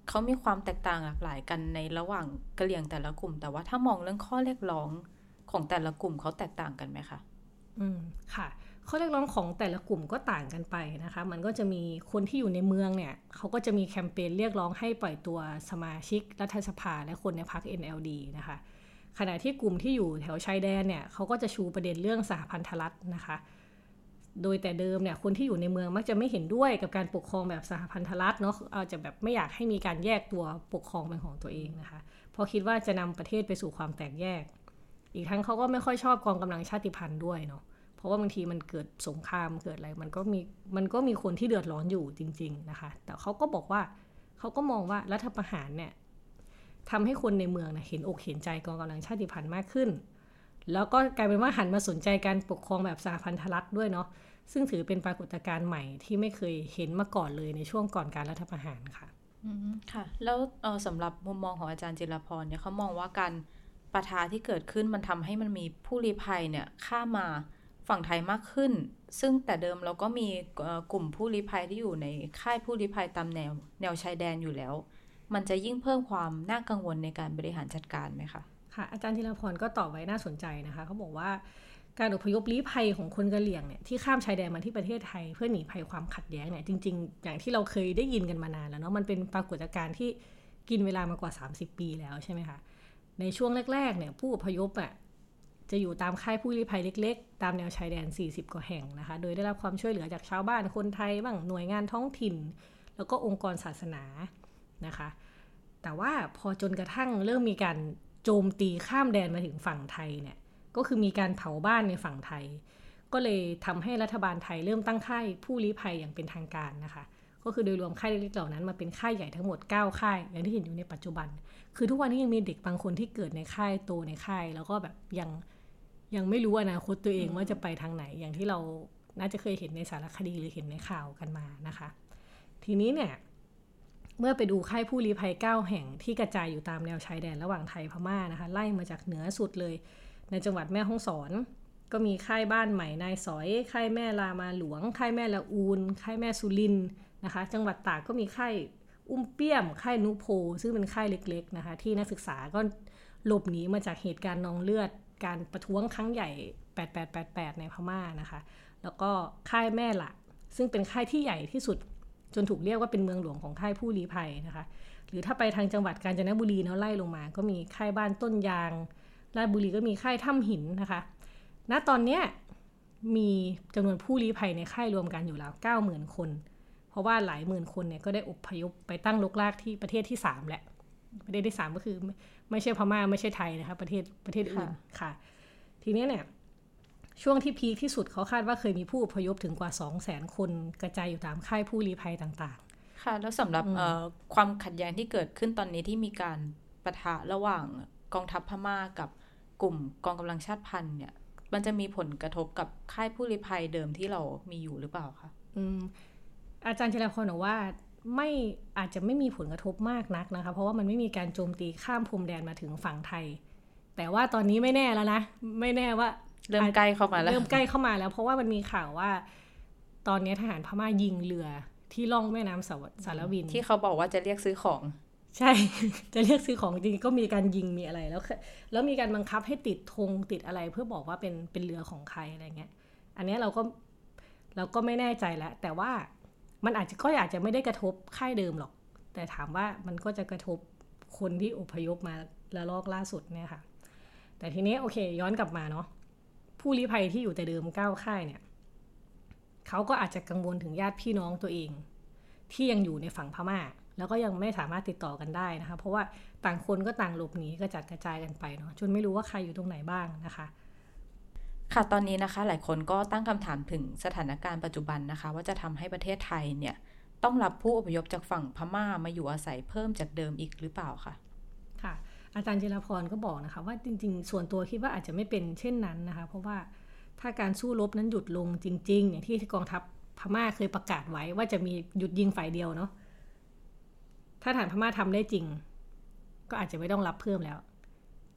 เขามีความแตกต่างหลากหลายกันในระหว่างกะเหรี่ยงแต่ละกลุ่ม แต่ว่าถ้ามองเรื่องข้อเรียกร้องของแต่ละกลุ่มเขาแตกต่างกันไหมคะอืมค่ะ ข้อเรียกร้องของแต่ละกลุ่มก็ต่างกันไปนะคะ มันก็จะมีคนที่อยู่ในเมืองเนี่ยเขาก็จะมีแคมเปญเรียกร้องให้ปล่อยตัวสมาชิกรัฐสภาและคนในพรรค NLD นะคะ ขณะที่กลุ่มที่อยู่แถวชายแดนเนี่ยเขาก็จะชูประเด็นเรื่องสหพันธรัฐนะคะ โดยแต่เดิมเนี่ยคนที่อยู่ในเมืองมักจะไม่เห็นด้วยกับการปกครองแบบสหพันธรัฐเนาะอาจจะแบบไม่อยากให้มีการแยกตัวปกครองเป็นของตัวเองนะคะ เพราะคิดว่าจะนำประเทศไปสู่ความแตกแยก อีกทั้งเขาก็ไม่ค่อยชอบกองกำลังชาติพันธุ์ด้วยเนาะ เพราะว่าบางทีมันเกิดสงครามเกิดอะไรมันก็มีมันก็มีคนที่เดือดร้อนอยู่จริง ๆนะคะ แต่เขาก็บอกว่าเขาก็มองว่ารัฐประหารเนี่ยทำให้คนในเมืองนะเห็นอกเห็นใจกองกำลังชาติพันธุ์มากขึ้น แล้วก็กลายเป็นว่าหันมาสนใจการปกครองแบบสหพันธรัฐด้วยเนาะซึ่งถือเป็นปรากฏการณ์ใหม่ที่ไม่เคยเห็นมาก่อนเลยในช่วงก่อนการรัฐประหารค่ะอืมค่ะ แล้วสำหรับมุมมองของอาจารย์จิรพรเนี่ยเขามองว่าการประทะที่เกิดขึ้นมันทำให้มันมีผู้ลี้ภัยเนี่ยข้ามา ฝั่งไทยมากขึ้น ซึ่งแต่เดิมเราก็มีกลุ่มผู้ลี้ภัยที่อยู่ในค่ายผู้ลี้ภัยตามแนว แนวชายแดนอยู่แล้ว มันจะยิ่งเพิ่มความน่ากังวลในการบริหารจัดการไหมคะค่ะอาจารย์ธีรพรก็ตอบไว้น่าสนใจนะคะเขาบอกว่าการอพยพลี้ภัยของคนกะเหรี่ยงเนี่ยที่ข้ามชายแดนมาที่ประเทศไทย เพื่อหนีภัยความขัดแย้งเนี่ยจริง ๆ อย่างที่เราเคยได้ยินกันมานานแล้วเนาะมันเป็นปรากฏการณ์ที่กินเวลามากว่า 30 ปีแล้วใช่ไหมคะในช่วงแรกๆเนี่ยผู้อพยพอะ จะอยู่ตามค่ายผู้ลี้ภัยเล็ก ๆ ตามแนวชายแดน 40 กว่าแห่งนะคะ โดยได้รับความช่วยเหลือจากชาวบ้านคนไทยบ้างหน่วยงานท้องถิ่น แล้วก็องค์กรศาสนานะคะ แต่ว่าพอจนกระทั่งเริ่มมีการโจมตีข้ามแดนมาถึงฝั่งไทยเนี่ย ก็คือมีการเผาบ้านในฝั่งไทย ก็เลยทำให้รัฐบาลไทยเริ่มตั้งค่ายผู้ลี้ภัยอย่างเป็นทางการนะคะก็คือโดยรวมค่ายเล็กๆเหล่านั้นมาเป็นค่ายใหญ่ทั้งหมด 9 ค่าย อย่างที่เห็นอยู่ในปัจจุบัน คือทุกวันนี้ยังมีเด็กบางคนที่เกิดในค่ายโตในค่าย แล้วก็แบบยัง ยังไม่รู้อนาคตตัวเองว่าจะไปทางไหนอย่างที่เราน่าจะเคยเห็นในสารคดีหรือเห็นในข่าวกันมานะคะ ทีนี้เนี่ย เมื่อไปดูค่ายผู้ลี้ภัย 9 แห่งที่กระจายอยู่ตามแนวชายแดนระหว่างไทยพม่านะคะ ไล่มาจากเหนือสุดเลย ในจังหวัดแม่ฮ่องสอน ก็มีค่ายบ้านใหม่นายสอย ค่ายแม่ลามาหลวง ค่ายแม่ละอูน ค่ายแม่สุรินนะคะ จังหวัดตากก็มีค่ายอุ้มเปี้ยม ค่ายนุโพซึ่งเป็นค่ายเล็ก ๆนะคะ ที่นักศึกษาก็หลบหนีมาจากเหตุการณ์นองเลือด การประท้วงครั้งใหญ่ 8888 ในพม่านะคะ แล้วก็ค่ายแม่ละซึ่งเป็นค่ายที่ใหญ่ที่สุดจนถูกเรียกว่าเป็นเมืองหลวงของค่ายผู้ลี้ภัยนะคะ หรือถ้าไปทางจังหวัดกาญจนบุรีเนาะไล่ลงมา ก็มีค่ายบ้านต้นยางราชบุรีก็มีค่ายถ้ำหินนะคะ ณ ตอนเนี้ยมีจำนวนผู้ลี้ภัยในค่ายรวมกันอยู่แล้วเก้าหมื่นคน เพราะว่าหลายหมื่นคนเนี่ยก็ได้อพยพไปตั้งรกรากที่ประเทศที่สามแหละ ประเทศที่สามก็คือ ไม่ไม่ใช่พม่าไม่ใช่ไทยนะคะประเทศประเทศอื่นค่ะ ทีนี้เนี่ยช่วงที่พีคที่สุดเขาคาดว่าเคยมีผู้อพยพถึงกว่า 2 0 0 0 0 0 คนกระจายอยู่ตามค่ายผู้ลี้ภัยต่างค่ะ แล้วสำหรับเอ่อความขัดแย้งที่เกิดขึ้นตอนนี้ที่มีการปะทะระหว่างกองทัพพม่ากับกลุ่มกองกำลังชาติพันธุ์เนี่ย มันจะมีผลกระทบกับค่ายผู้ลี้ภัยเดิมที่เรามีอยู่หรือเปล่าคะๆอืมอาจารย์เจริญพรบอกว่า ไม่อาจจะไม่มีผลกระทบมากนักนะคะ เพราะว่ามันไม่มีการโจมตีข้ามพรมแดนมาถึงฝั่งไทย แต่ว่าตอนนี้ไม่แน่แล้วนะ ไม่แน่ว่า เริ่มใกล้เข้ามาแล้ว เริ่มใกล้เข้ามาแล้ว เพราะว่ามันมีข่าวว่า ตอนนี้ทหารพม่ายิงเรือที่ล่องแม่น้ำสาวสารวิน ที่เขาบอกว่าจะเรียกซื้อของ ใช่ จะเรียกซื้อของจริงก็มีการยิงมีอะไรแล้วคือแล้วมีการบังคับให้ติดธงติดอะไร เพื่อบอกว่าเป็นเป็นเรือของใครอะไรเงี้ย อันเนี้ยเราก็เราก็ไม่แน่ใจแล้วแต่ว่า มันอาจจะก็อาจจะไม่ได้กระทบค่ายเดิมหรอก แต่ถามว่ามันก็จะกระทบคนที่อพยพมาละลอกล่าสุดเนี่ยค่ะ แต่ทีนี้โอเค ย้อนกลับมาเนาะผู้ลี้ภัยที่อยู่แต่เดิมเก้าค่ายเนี่ยเขาก็อาจจะกังวลถึงญาติพี่น้องตัวเอง ที่ยังอยู่ในฝั่งพม่า แล้วก็ยังไม่สามารถติดต่อกันได้นะคะ เพราะว่าต่างคนก็ต่างหลบหนีกระจัดกระจายกันไปเนาะจนไม่รู้ว่าใครอยู่ตรงไหนบ้างนะคะ ค่ะตอนนี้นะคะหลายคนก็ตั้งคำถามถึงสถานการณ์ปัจจุบันนะคะ ว่าจะทำให้ประเทศไทยเนี่ยต้องรับผู้อพยพจากฝั่งพม่ามาอยู่อาศัยเพิ่มจากเดิมอีกหรือเปล่าคะค่ะ อาจารย์เจรพรก็บอกนะคะ ว่าจริง ๆ ส่วนตัวคิดว่าอาจจะไม่เป็นเช่นนั้นนะคะ เพราะว่าถ้าการสู้รบนั้นหยุดลงจริง ๆ อย่างที่กองทัพพม่าเคยประกาศไว้ว่าจะมีหยุดยิงฝ่ายเดียวเนาะถ้าฐานพม่าทำได้จริง ก็อาจจะไม่ต้องรับเพิ่มแล้ว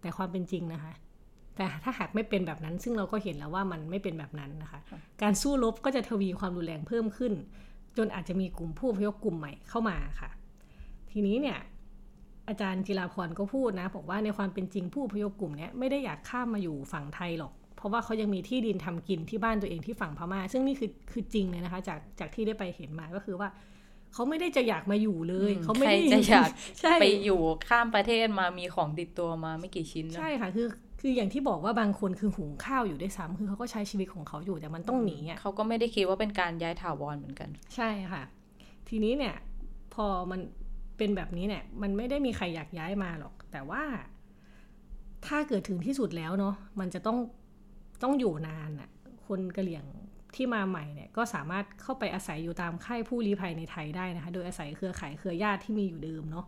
แต่ความเป็นจริงนะคะ แต่ถ้าหากไม่เป็นแบบนั้น ซึ่งเราก็เห็นแล้วว่ามันไม่เป็นแบบนั้นนะคะ การสู้รบก็จะทวีความรุนแรงเพิ่มขึ้น จนอาจจะมีกลุ่มผู้อพยพกลุ่มใหม่เข้ามาค่ะ ทีนี้เนี่ยอาจารย์จิราพรก็พูดนะบอกว่าในความเป็นจริงผู้อพยพกลุ่มนี้ไม่ได้อยากข้ามมาอยู่ฝั่งไทยหรอก เพราะว่าเขายังมีที่ดินทำกินที่บ้านตัวเองที่ฝั่งพม่า ซึ่งนี่คือคือจริงเลยนะคะ จากจากที่ได้ไปเห็นมาก็คือว่าเขาไม่ได้จะอยากมาอยู่เลย เขาไม่ได้ใครจะอยากใช่ไปอยู่ข้ามประเทศมามีของติดตัวมาไม่กี่ชิ้นนะใช่ค่ะคือ คืออย่างที่บอกว่าบางคนคือหุงข้าวอยู่ด้วยซ้ำคือเขาก็ใช้ชีวิตของเขาอยู่แต่มันต้องหนีอะเขาก็ไม่ได้คิดว่าเป็นการย้ายถาวรเหมือนกัน ใช่ค่ะ ทีนี้เนี่ย พอมันเป็นแบบนี้เนี่ย มันไม่ได้มีใครอยากย้ายมาหรอก แต่ว่า ถ้าเกิดถึงที่สุดแล้วเนาะมันจะต้องต้องอยู่นานอะ่ะ คนกะเหลี่ยงที่มาใหม่เนี่ยก็สามารถเข้าไปอาศัยอยู่ตามค่ายผู้ลี้ภัยในไทยได้นะคะ โดยอาศัยเครือข่ายเครือญาติที่มีอยู่เดิมเนาะ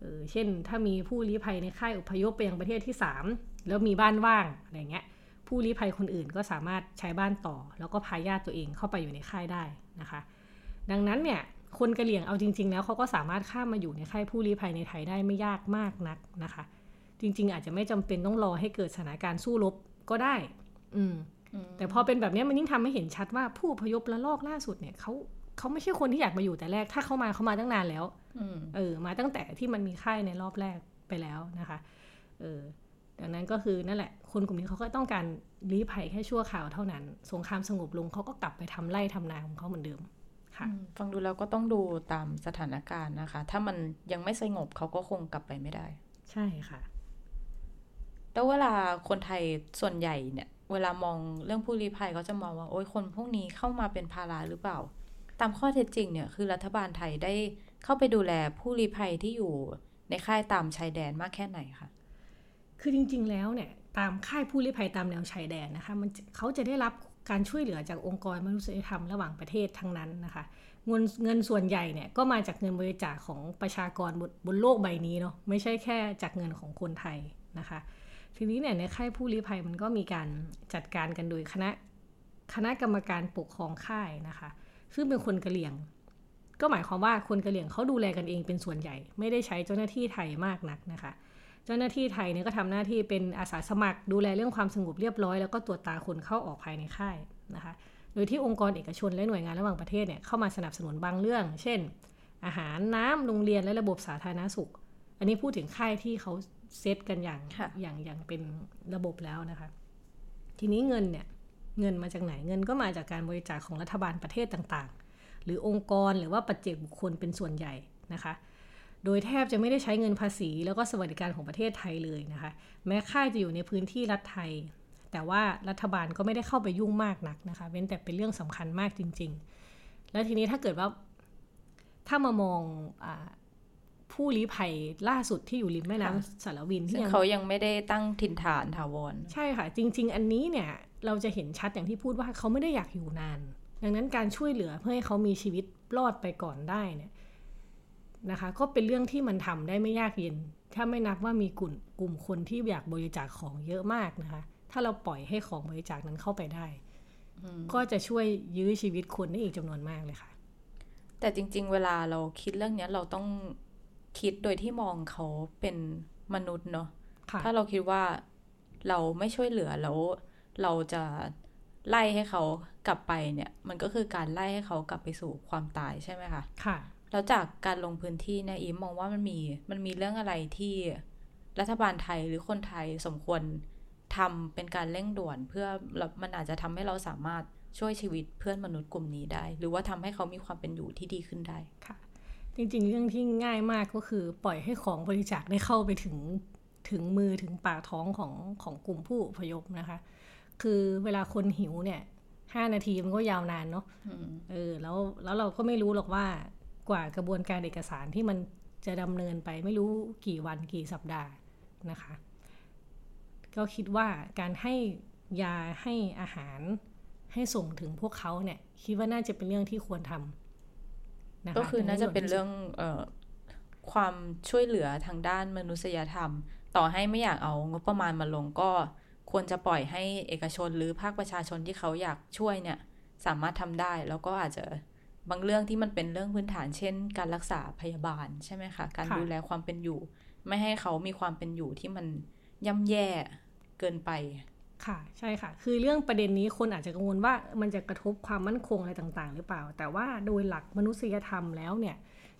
เออเช่น ถ้ามีผู้ลี้ภัยในค่ายอพยพไปยังประเทศที่สามแล้วมีบ้านว่างอะไรเงี้ยผู้ลี้ภัยคนอื่นก็สามารถใช้บ้านต่อ แล้วก็พาญาติตัวเองเข้าไปอยู่ในค่ายได้นะคะ ดังนั้นเนี่ยคนกะเหลี่ยงเอาจริง ๆ แล้วเขาก็สามารถข้ามมาอยู่ในค่ายผู้ลี้ภัยในไทยได้ไม่ยากมากนักนะคะ จริง ๆ อาจจะไม่จำเป็นต้องรอให้เกิดสถานการณ์สู้รบก็ได้ อืมแต่พอเป็นแบบนี้มันยิ่งทำให้เห็นชัดว่าผู้อพยพละลอกล่าสุดเนี่ยเขา เขาไม่ใช่คนที่อยากมาอยู่แต่แรก ถ้าเขามาเขามาตั้งนานแล้วอืมเออ มาตั้งแต่ที่มันมีค่ายในรอบแรกไปแล้วนะคะ เออ ดังนั้นก็คือนั่นแหละ คนกลุ่มนี้เขาก็ต้องการลี้ภัยแค่ชั่วคราวเท่านั้น สงครามสงบลงเขาก็กลับไปทำไร่ทำนาของเขาเหมือนเดิม ค่ะอืมฟังดูแล้วก็ต้องดูตามสถานการณ์นะคะ ถ้ามันยังไม่สงบเขาก็คงกลับไปไม่ได้ ใช่ค่ะ แล้วเวลาคนไทยส่วนใหญ่เนี่ย เวลา มองเรื่องผู้ลี้ภัยเขาจะมองว่า โอ้ยคนพวกนี้เข้ามาเป็นภาระหรือเปล่า ตามข้อเท็จจริงเนี่ยคือรัฐบาลไทยได้เข้าไปดูแลผู้ลี้ภัยที่อยู่ในค่ายตามชายแดนมากแค่ไหนคะคือจริง ๆ แล้วเนี่ยตามค่ายผู้ลี้ภัยตามแนวชายแดนนะคะมันเขาจะได้รับการช่วยเหลือจากองค์กรมนุษยธรรมระหว่างประเทศทั้งนั้นนะคะเงินเงินส่วนใหญ่เนี่ยก็มาจากเงินบริจาคของประชากรบนบนโลกใบนี้เนาะไม่ใช่แค่จากเงินของคนไทยนะคะ ทีนี้เนี่ยในค่ายผู้ลี้ภัยมันก็มีการจัดการกันโดยคณะคณะกรรมการปกครองค่ายนะคะ ซึ่งเป็นคนกะเหรี่ยง ก็หมายความว่าคนกะเหรี่ยงเขาดูแลกันเองเป็นส่วนใหญ่ ไม่ได้ใช้เจ้าหน้าที่ไทยมากนักนะคะ เจ้าหน้าที่ไทยเนี่ยก็ทำหน้าที่เป็นอาสาสมัคร ดูแลเรื่องความสงบเรียบร้อยแล้วก็ตรวจตาคนเข้าออกภายในค่ายนะคะ โดยที่องค์กรเอกชนและหน่วยงานระหว่างประเทศเนี่ยเข้ามาสนับสนุนบางเรื่อง เช่น อาหารน้ำโรงเรียนและระบบสาธารณสุข อันนี้พูดถึงค่ายที่เขาเซตกันอย่างอย่างอย่างเป็นระบบแล้วนะคะ ทีนี้เงินเนี่ย เงินมาจากไหนเงินก็มาจากการบริจาคของรัฐบาลประเทศต่างๆ หรือองค์กรหรือว่าปัจเจกบุคคลเป็นส่วนใหญ่นะคะ โดยแทบจะไม่ได้ใช้เงินภาษี แล้วก็สวัสดิการของประเทศไทยเลยนะคะ แม้ค่ายจะอยู่ในพื้นที่รัฐไทย แต่ว่ารัฐบาลก็ไม่ได้เข้าไปยุ่งมากนักนะคะ เว้นแต่เป็นเรื่องสำคัญมากจริง ๆ แล้วทีนี้ถ้าเกิดว่าถ้ามามองอผู้ลี้ภัยล่าสุดที่อยู่ริมแม่น้ำสารวินที่เขายังไม่ได้ตั้งถิ่นฐานถาวร ใช่ค่ะ จริง ๆ อันนี้เนี่ย เราจะเห็นชัดอย่างที่พูดว่าเขาไม่ได้อยากอยู่นาน ดังนั้นการช่วยเหลือเพื่อให้เขามีชีวิตรอดไปก่อนได้เนี่ยนะคะ ก็เป็นเรื่องที่มันทำได้ไม่ยากเย็น ถ้าไม่นับว่ามีกลุ่มกลุ่มคนที่อยากบริจาคของเยอะมากนะคะ ถ้าเราปล่อยให้ของบริจาคนั้นเข้าไปได้ก็จะช่วยยื้อชีวิตคนได้อีกจำนวนมากเลยค่ะ แต่จริง ๆ เวลาเราคิดเรื่องนี้เราต้องคิดโดยที่มองเขาเป็นมนุษย์เนาะถ้าเราคิดว่าเราไม่ช่วยเหลือแล้ว เราจะไล่ให้เขากลับไปเนี่ย มันก็คือการไล่ให้เขากลับไปสู่ความตายใช่ไหมคะ ค่ะ แล้วจากการลงพื้นที่เนี่ยอีมมองว่ามันมีมันมีเรื่องอะไรที่รัฐบาลไทยหรือคนไทยสมควรทำเป็นการเร่งด่วนเพื่อมันอาจจะทำให้เราสามารถช่วยชีวิตเพื่อนมนุษย์กลุ่มนี้ได้ หรือว่าทำให้เขามีความเป็นอยู่ที่ดีขึ้นได้ค่ะ จริงๆ เรื่องที่ง่ายมากก็คือปล่อยให้ของบริจาคได้เข้าไปถึงถึงมือถึงปากท้องของของกลุ่มผู้พยพนะคะ คือเวลาคนหิวเนี่ยห้านาทีมันก็ยาวนานเนาะเออแล้วแล้วเราก็ไม่รู้หรอกว่ากว่ากระบวนการเอกสารที่มันจะดำเนินไปไม่รู้กี่วันกี่สัปดาห์นะคะ ก็คิดว่าการให้ยาให้อาหารให้ส่งถึงพวกเขาเนี่ย คิดว่าน่าจะเป็นเรื่องที่ควรทำนะคะก็คือน่าจะเป็นเรื่องออความช่วยเหลือทางด้านมนุษยธรรม ต่อให้ไม่อยากเอางบประมาณมาลงก็ ควรจะปล่อยให้เอกชนหรือภาคประชาชนที่เขาอยากช่วยเนี่ยสามารถทำได้แล้วก็อาจจะบางเรื่องที่มันเป็นเรื่องพื้นฐานเช่น การรักษาพยาบาลใช่ไหมคะการดูแลความเป็นอยู่ ไม่ให้เขามีความเป็นอยู่ที่มันย่ำแย่เกินไปค่ะใช่ค่ะ คือเรื่องประเด็นนี้คนอาจจะกังวลว่ามันจะกระทบความมั่นคงอะไรต่างๆ หรือเปล่า แต่ว่าโดยหลักมนุษยธรรมแล้วเนี่ย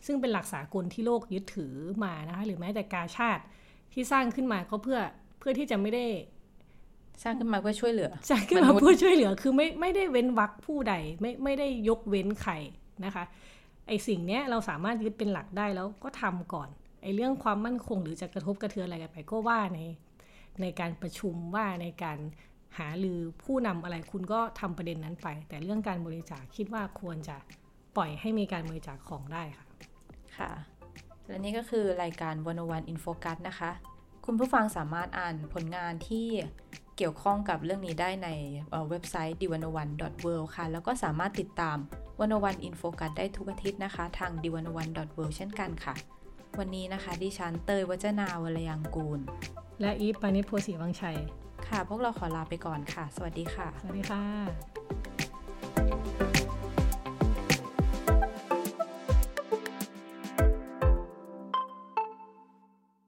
ซึ่งเป็นหลักสากลที่โลกยึดถือมานะคะหรือแม้แต่กาชาติที่สร้างขึ้นมาก็เพื่อเพื่อที่จะไม่ได้ สร้างขึ้นมาเพื่อช่วยเหลือสร้างขึ้นมาเพื่อช่วยเหลือคือไม่ไม่ได้เว้นวรรคผู้ใดไม่ไม่ได้ยกเว้นใครนะคะไอสิ่งเนี้ยเราสามารถยึดเป็นหลักได้แล้วก็ทำก่อนไอเรื่องความมั่นคงหรือจะกระทบกระเทือนอะไรกันไปก็ว่าในในการประชุมว่าในการหาหรือผู้นำอะไรคุณก็ทำประเด็นนั้นไป แต่เรื่องการบริจาคคิดว่าควรจะปล่อยให้มีการบริจาคของได้ค่ะ ค่ะ และนี่ก็คือรายการวันวัน In Focus นะคะ คุณผู้ฟังสามารถอ่านผลงานที่ เกี่ยวข้องกับเรื่องนี้ได้ในเว็บไซต์ the101.world ค่ะ แล้วก็สามารถติดตามวันวัน In Focus ได้ทุกอาทิตย์นะคะ ทาง d 1 1 w o r l d เช่นกันค่ะ วันนี้นะคะ ดิฉันเตยวัจนาวรยังกูล และอีฟปานิชโพสีวังชัย ค่ะ พวกเราขอลาไปก่อนค่ะ สวัสดีค่ะ สวัสดีค่ะ